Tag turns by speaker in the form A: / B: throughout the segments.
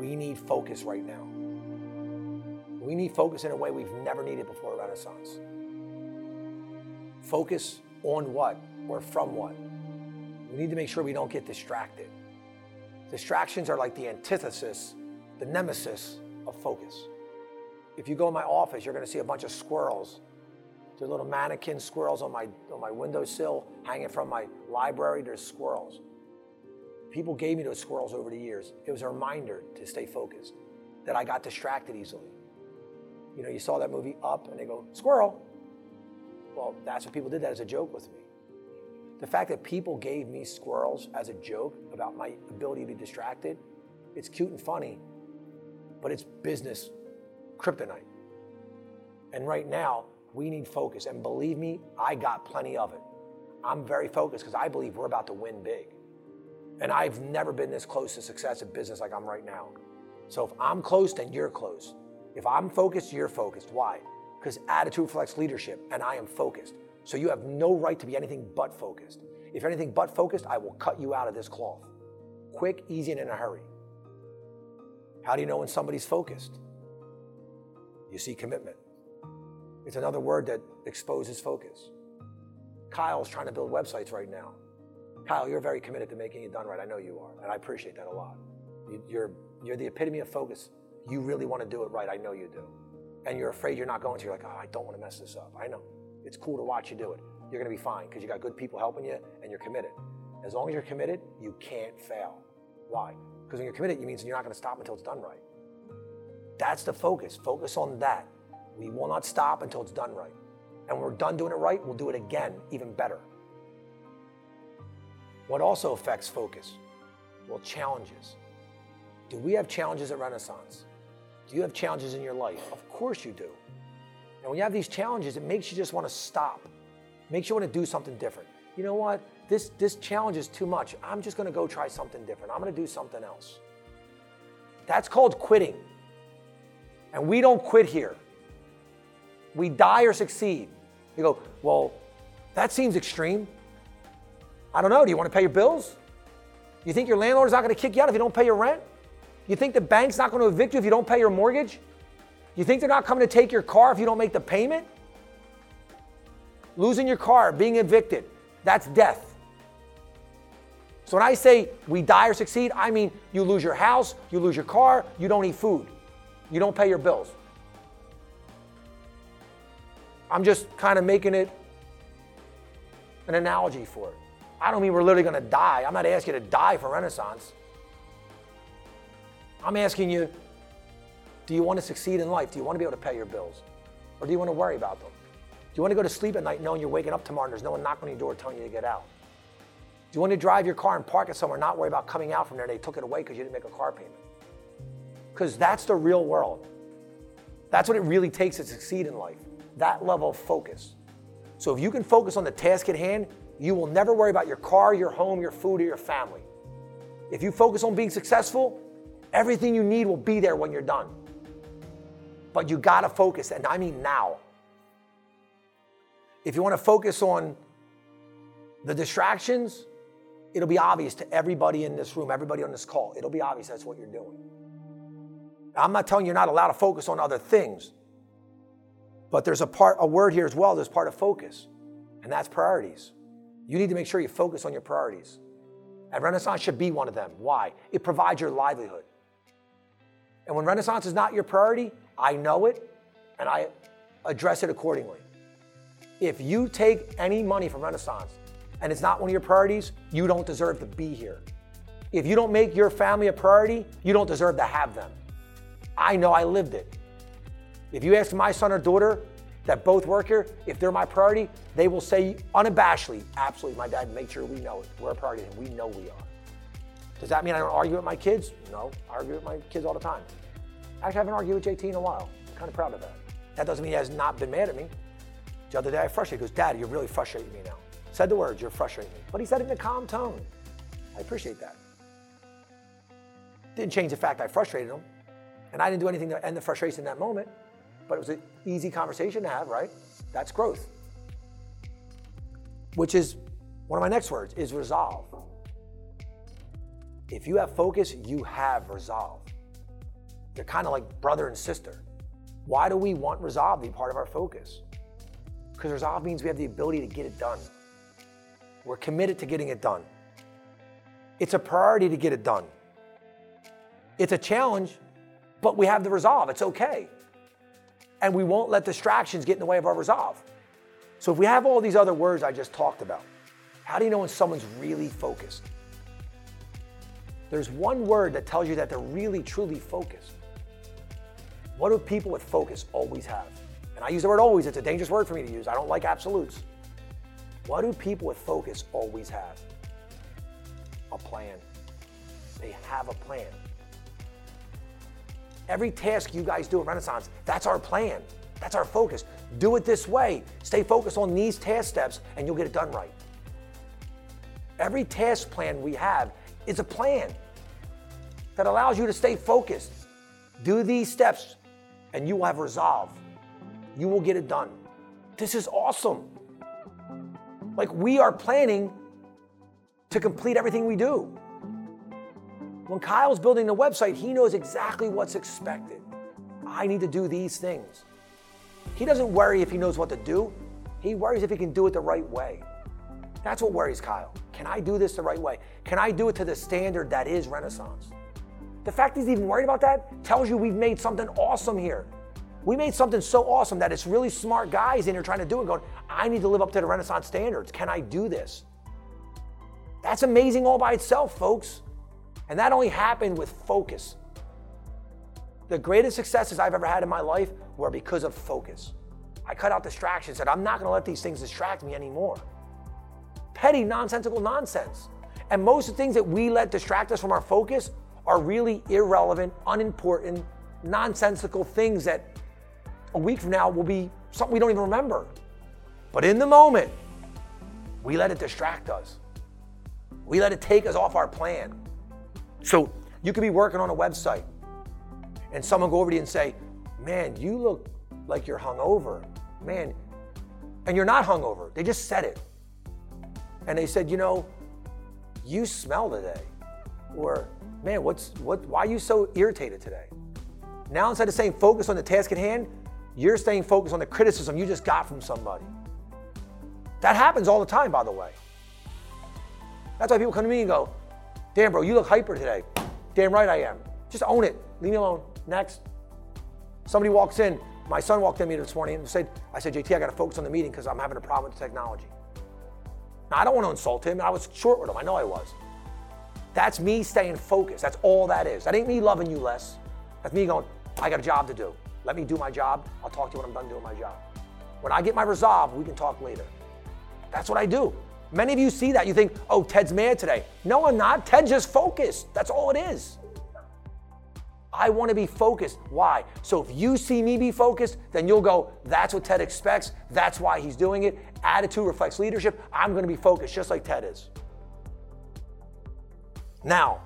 A: We need focus right now. We need focus in a way we've never needed before Renaissance. Focus on what or from what? We need to make sure we don't get distracted. Distractions are like the antithesis, the nemesis of focus. If you go in my office, you're going to see a bunch of squirrels. There are little mannequin squirrels on my, on my windowsill hanging from my library. There's squirrels. People gave me those squirrels over the years. It was a reminder to stay focused, that I got distracted easily. You know, you saw that movie Up and they go, squirrel. Well, that's what people did that as a joke with me. The fact that people gave me squirrels as a joke about my ability to be distracted, it's cute and funny, but it's business kryptonite. And right now, we need focus. And believe me, I got plenty of it. I'm very focused because I believe we're about to win big. And I've never been this close to success in business like I'm right now. So if I'm close, then you're close. If I'm focused, you're focused. Why? Because attitude reflects leadership, and I am focused. So you have no right to be anything but focused. If anything but focused, I will cut you out of this cloth. Quick, easy, and in a hurry. How do you know when somebody's focused? You see commitment. It's another word that exposes focus. Kyle's trying to build websites right now. Kyle, you're very committed to making it done right. I know you are, and I appreciate that a lot. You're, you're the epitome of focus. You really want to do it right. I know you do. And you're afraid you're not going to. You're like, oh, I don't want to mess this up. I know. It's cool to watch you do it. You're going to be fine because you got good people helping you and you're committed. As long as you're committed, you can't fail. Why? Because when you're committed, it means you're not going to stop until it's done right. That's the focus. Focus on that. We will not stop until it's done right. And when we're done doing it right, we'll do it again, even better. What also affects focus? Well, challenges. Do we have challenges at Renaissance? Do you have challenges in your life? Of course you do. And when you have these challenges, it makes you just want to stop. Makes you want to do something different. You know what? This, this challenge is too much. I'm just going to go try something different. I'm going to do something else. That's called quitting. And we don't quit here. We die or succeed. You go, well, that seems extreme. I don't know. Do you want to pay your bills? You think your landlord is not going to kick you out if you don't pay your rent? You think the bank's not going to evict you if you don't pay your mortgage? You think they're not coming to take your car if you don't make the payment? Losing your car, being evicted, that's death. So when I say we die or succeed, I mean you lose your house, you lose your car, you don't eat food, you don't pay your bills. I'm just kind of making it an analogy for it. I don't mean we're literally going to die. I'm not asking you to die for Renaissance. I'm asking you do you want to succeed in life? Do you want to be able to pay your bills? Or do you want to worry about them? Do you want to go to sleep at night knowing you're waking up tomorrow and there's no one knocking on your door telling you to get out? Do you want to drive your car and park it somewhere, not worry about coming out from there? They took it away because you didn't make a car payment. Because that's the real world. That's what it really takes to succeed in life. That level of focus. So if you can focus on the task at hand, you will never worry about your car, your home, your food, or your family. If you focus on being successful, everything you need will be there when you're done. But you gotta focus, and I mean now. If you wanna focus on the distractions, it'll be obvious to everybody in this room, everybody on this call. It'll be obvious that's what you're doing. I'm not telling you you're not allowed to focus on other things, but there's a part, a word here as well, there's part of focus, and that's priorities. You need to make sure you focus on your priorities. And Renaissance should be one of them. Why? It provides your livelihood. And when Renaissance is not your priority, I know it and I address it accordingly. If you take any money from Renaissance and it's not one of your priorities, you don't deserve to be here. If you don't make your family a priority, you don't deserve to have them. I know I lived it. If you ask my son or daughter that both work here, if they're my priority, they will say unabashedly, absolutely, my dad, make sure we know it. We're a priority and we know we are. Does that mean I don't argue with my kids? No, I argue with my kids all the time. Actually, I haven't argued with JT in a while. I'm kind of proud of that. That doesn't mean he has not been mad at me. The other day I frustrated. He goes, Dad, you're really frustrating me now. Said the words, you're frustrating me. But he said it in a calm tone. I appreciate that. Didn't change the fact I frustrated him. And I didn't do anything to end the frustration in that moment. But it was an easy conversation to have, right? That's growth. Which is one of my next words is resolve. If you have focus, you have resolve. They're kind of like brother and sister. Why do we want resolve to be part of our focus? Because resolve means we have the ability to get it done. We're committed to getting it done. It's a priority to get it done. It's a challenge, but we have the resolve. It's okay. And we won't let distractions get in the way of our resolve. So if we have all these other words I just talked about, how do you know when someone's really focused? There's one word that tells you that they're really, truly focused. What do people with focus always have? And I use the word always, it's a dangerous word for me to use. I don't like absolutes. What do people with focus always have? A plan. They have a plan. Every task you guys do at Renaissance, that's our plan. That's our focus. Do it this way. Stay focused on these task steps and you'll get it done right. Every task plan we have is a plan that allows you to stay focused. Do these steps and you will have resolve. You will get it done. This is awesome. Like we are planning to complete everything we do. When Kyle's building the website, he knows exactly what's expected. I need to do these things. He doesn't worry if he knows what to do, he worries if he can do it the right way. That's what worries Kyle. Can I do this the right way? Can I do it to the standard that is Renaissance? The fact he's even worried about that tells you we've made something awesome here. We made something so awesome that it's really smart guys in here trying to do it, going, I need to live up to the Renaissance standards. Can I do this? That's amazing all by itself, folks. And that only happened with focus. The greatest successes I've ever had in my life were because of focus. I cut out distractions, said, I'm not gonna let these things distract me anymore. Petty, nonsensical nonsense. And most of the things that we let distract us from our focus are really irrelevant, unimportant, nonsensical things that a week from now will be something we don't even remember. But in the moment, we let it distract us. We let it take us off our plan. So you could be working on a website and someone go over to you and say, Man, you look like you're hungover. Man, and you're not hungover. They just said it. And they said, You know, you smell today. Or, Man, what's, what, why are you so irritated today? Now, instead of saying focus on the task at hand, you're staying focused on the criticism you just got from somebody. That happens all the time, by the way. That's why people come to me and go, Damn, bro, you look hyper today. Damn right I am. Just own it. Leave me alone. Next. Somebody walks in. My son walked in me this morning and said, I said, JT, I got to focus on the meeting because I'm having a problem with the technology. Now, I don't want to insult him. I was short with him. I know I was. That's me staying focused. That's all that is. That ain't me loving you less. That's me going, I got a job to do. Let me do my job. I'll talk to you when I'm done doing my job. When I get my resolve, we can talk later. That's what I do. Many of you see that. You think, oh, Ted's mad today. No, I'm not. Ted's just focused. That's all it is. I want to be focused. Why? So if you see me be focused, then you'll go, that's what Ted expects. That's why he's doing it. Attitude reflects leadership. I'm going to be focused just like Ted is. Now,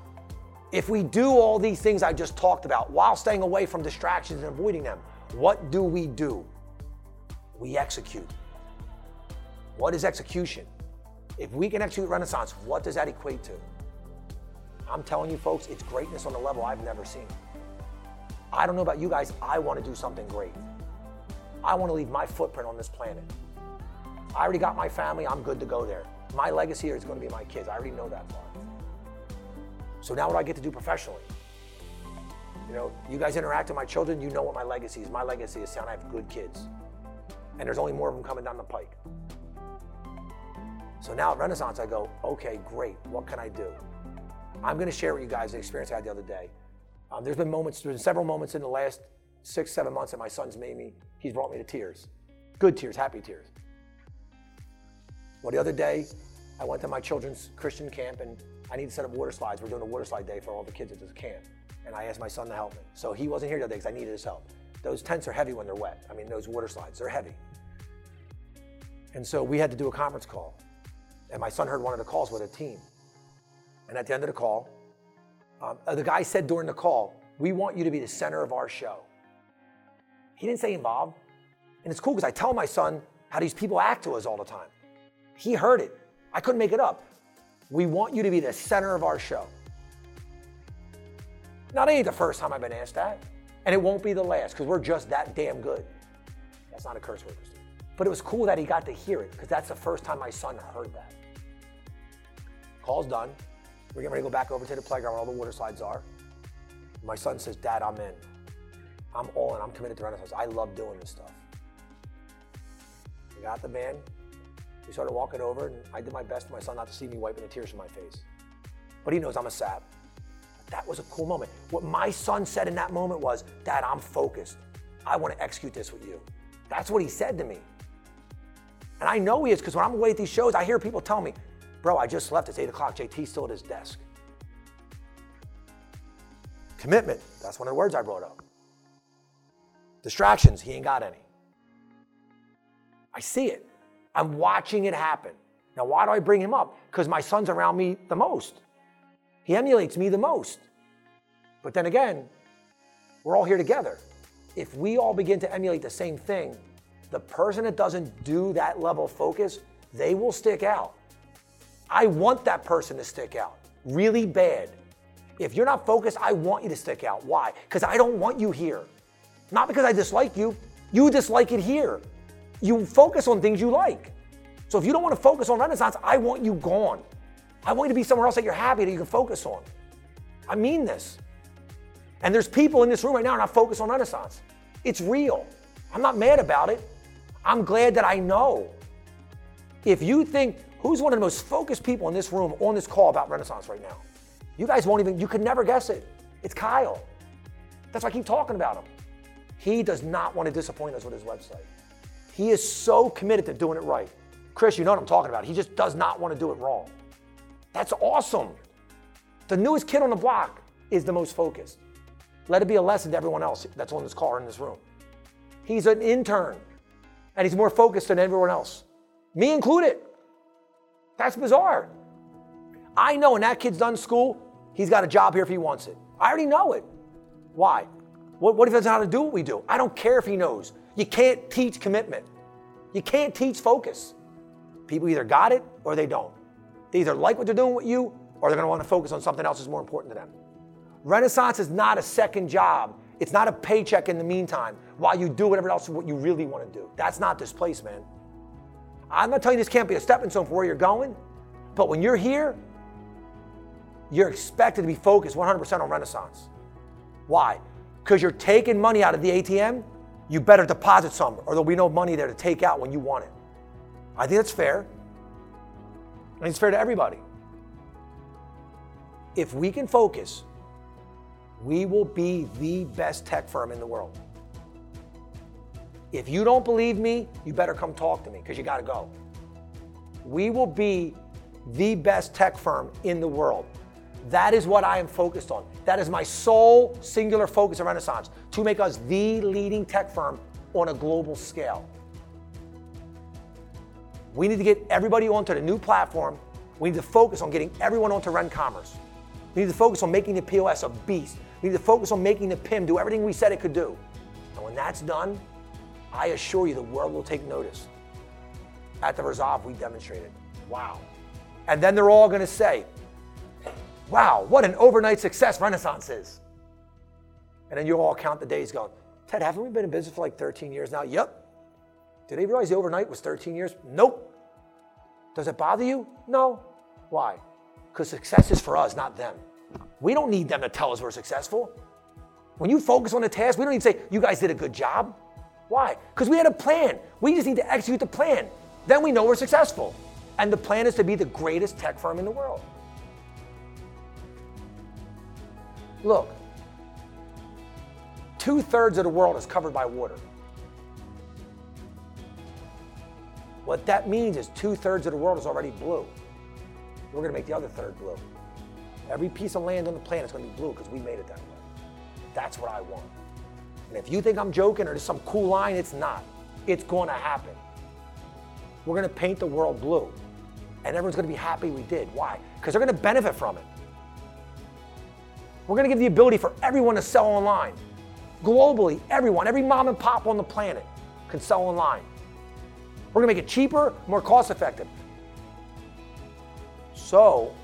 A: if we do all these things I just talked about while staying away from distractions and avoiding them, what do we do? We execute. What is execution? If we can execute Renaissance, what does that equate to? I'm telling you, folks, it's greatness on a level I've never seen. I don't know about you guys, I want to do something great. I want to leave my footprint on this planet. I already got my family, I'm good to go there. My legacy is going to be my kids. I already know that part. So now what do I get to do professionally? You know, you guys interact with my children, you know what my legacy is. My legacy is saying I have good kids. And there's only more of them coming down the pike. So now at Renaissance, I go, okay, great. What can I do? I'm going to share with you guys the experience I had the other day. Um, there's been moments, there's been several moments in the last six, seven months that my son's made me, he's brought me to tears. Good tears, happy tears. Well, the other day, I went to my children's Christian camp and I need to set up water slides. We're doing a water slide day for all the kids at this camp. And I asked my son to help me. So he wasn't here the other day because I needed his help. Those tents are heavy when they're wet. I mean, those water slides, they're heavy. And so we had to do a conference call. And my son heard one of the calls with a team. And at the end of the call, um, the guy said during the call, We want you to be the center of our show. He didn't say involved. And it's cool because I tell my son how these people act to us all the time. He heard it. I couldn't make it up. We want you to be the center of our show. Now, that ain't the first time I've been asked that. And it won't be the last because we're just that damn good. That's not a curse word, But it was cool that he got to hear it because that's the first time my son heard that. Call's done. We're getting ready to go back over to the playground where all the water slides are. My son says, Dad, I'm in. I'm all in. I'm committed to Renaissance. I love doing this stuff. We got the van. We started walking over, and I did my best for my son not to see me wiping the tears from my face. But he knows I'm a sap. That was a cool moment. What my son said in that moment was, Dad, I'm focused. I want to execute this with you. That's what he said to me. And I know he is because when I'm away at these shows, I hear people tell me, Bro, I just left. It's 8 o'clock. JT's still at his desk. Commitment. That's one of the words I brought up. Distractions. He ain't got any. I see it. I'm watching it happen. Now, why do I bring him up? Because my son's around me the most. He emulates me the most. But then again, we're all here together. If we all begin to emulate the same thing, the person that doesn't do that level of focus, they will stick out. I want that person to stick out really bad. If you're not focused, I want you to stick out. Why? Because I don't want you here. Not because I dislike you, you dislike it here. You focus on things you like. So if you don't want to focus on Renaissance, I want you gone. I want you to be somewhere else that you're happy that you can focus on. I mean this. And there's people in this room right now not focused on Renaissance. It's real. I'm not mad about it. I'm glad that I know. If you think who's one of the most focused people in this room on this call about Renaissance right now, you guys won't even, you could never guess it. It's Kyle. That's why I keep talking about him. He does not want to disappoint us with his website. He is so committed to doing it right. Chris, you know what I'm talking about. He just does not want to do it wrong. That's awesome. The newest kid on the block is the most focused. Let it be a lesson to everyone else that's on this call in this room. He's an intern and he's more focused than everyone else, me included. That's bizarre. I know when that kid's done school, he's got a job here if he wants it. I already know it. Why? What, what if he doesn't know how to do what we do? I don't care if he knows. You can't teach commitment. You can't teach focus. People either got it or they don't. They either like what they're doing with you or they're going to want to focus on something else that's more important to them. Renaissance is not a second job. It's not a paycheck in the meantime while you do whatever else what you really want to do. That's not this place, man. I'm not telling you this can't be a stepping stone for where you're going, but when you're here, you're expected to be focused 100% on Renaissance. Why? Because you're taking money out of the ATM, you better deposit some, or there'll be no money there to take out when you want it. I think that's fair. And it's fair to everybody. If we can focus, we will be the best tech firm in the world. If you don't believe me, you better come talk to me because you got to go. We will be the best tech firm in the world. That is what I am focused on. That is my sole singular focus of Renaissance to make us the leading tech firm on a global scale. We need to get everybody onto the new platform. We need to focus on getting everyone onto Ren Commerce. We need to focus on making the POS a beast. We need to focus on making the PIM do everything we said it could do. And when that's done, I assure you the world will take notice. At the Resolve, we demonstrated. Wow. And then they're all going to say, wow, what an overnight success Renaissance is. And then you all count the days going, Ted, haven't we been in business for like 13 years now? Yep. Did they realize the overnight was 13 years? Nope. Does it bother you? No. Why? Because success is for us, not them. We don't need them to tell us we're successful. When you focus on the task, we don't need to say, you guys did a good job. Why? Because we had a plan. We just need to execute the plan. Then we know we're successful. And the plan is to be the greatest tech firm in the world. Look, two thirds of the world is covered by water. What that means is two thirds of the world is already blue. We're going to make the other third blue. Every piece of land on the planet is going to be blue because we made it that way. That's what I want. And if you think I'm joking or there's some cool line, it's not. It's going to happen. We're going to paint the world blue. And everyone's going to be happy we did. Why? Because they're going to benefit from it. We're going to give the ability for everyone to sell online. Globally, everyone, every mom and pop on the planet can sell online. We're going to make it cheaper, more cost effective. So,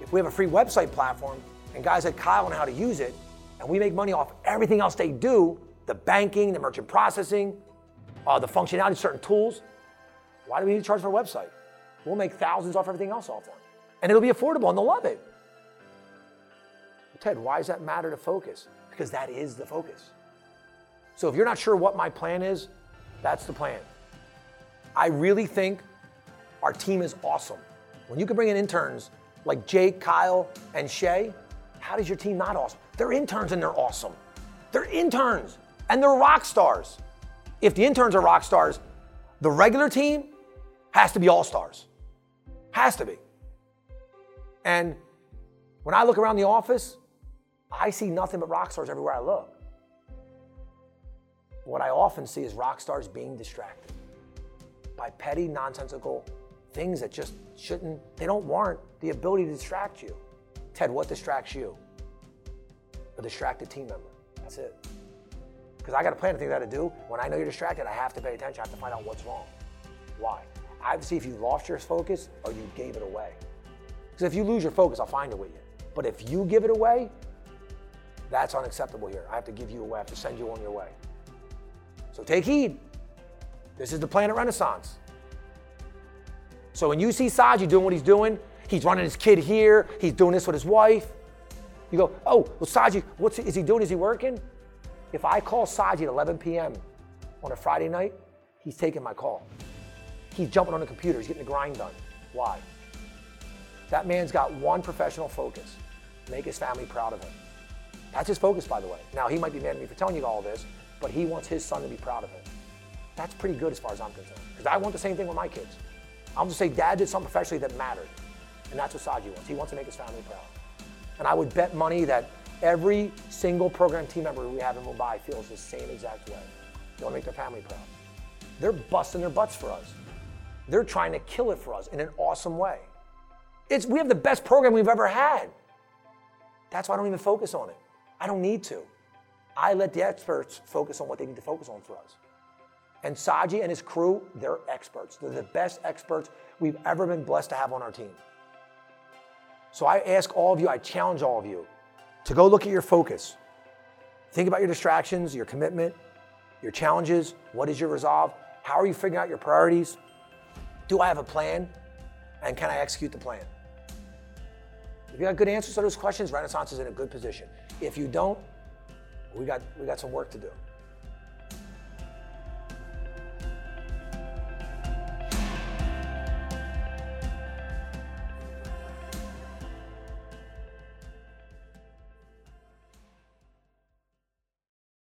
A: if we have a free website platform and guys like Kyle know how to use it, and we make money off everything else they do the banking, the merchant processing, uh, the functionality certain tools. Why do we need to charge for a website? We'll make thousands off everything else off them. And it'll be affordable and they'll love it. Ted, why does that matter to focus? Because that is the focus. So if you're not sure what my plan is, that's the plan. I really think our team is awesome. When you can bring in interns like Jake, Kyle, and Shay, how does your team not awesome? They're interns and they're awesome. They're interns and they're rock stars. If the interns are rock stars, the regular team has to be all stars. Has to be. And when I look around the office, I see nothing but rock stars everywhere I look. What I often see is rock stars being distracted by petty, nonsensical things that just shouldn't, they don't warrant the ability to distract you. Ted, what distracts you? A distracted team member. That's it. Because I got a plan of things I got to do. When I know you're distracted, I have to pay attention. I have to find out what's wrong. Why? I have to see if you lost your focus or you gave it away. Because if you lose your focus, I'll find it with you. But if you give it away, that's unacceptable here. I have to give you away. I have to send you on your way. So take heed. This is the Planet Renaissance. So when you see Saji doing what he's doing, he's running his kid here, he's doing this with his wife. You go, oh, well, Saji, what's is he doing? Is he working? If I call Saji at 11 p.m. on a Friday night, he's taking my call. He's jumping on the computer, he's getting the grind done. Why? That man's got one professional focus make his family proud of him. That's his focus, by the way. Now, he might be mad at me for telling you all this, but he wants his son to be proud of him. That's pretty good as far as I'm concerned. Because I want the same thing with my kids. I'm just say dad did something professionally that mattered. And that's what Saji wants. He wants to make his family proud. And I would bet money that every single program team member we have in Mumbai feels the same exact way. They want to make their family proud. They're busting their butts for us. They're trying to kill it for us in an awesome way. It's, we have the best program we've ever had. That's why I don't even focus on it. I don't need to. I let the experts focus on what they need to focus on for us. And Saji and his crew, they're experts. They're the best experts we've ever been blessed to have on our team. So I ask all of you, I challenge all of you to go look at your focus. Think about your distractions, your commitment, your challenges. What is your resolve? How are you figuring out your priorities? Do I have a plan? And can I execute the plan? If you got good answers to those questions, Renaissance is in a good position. If you don't, we got, we got some work to do.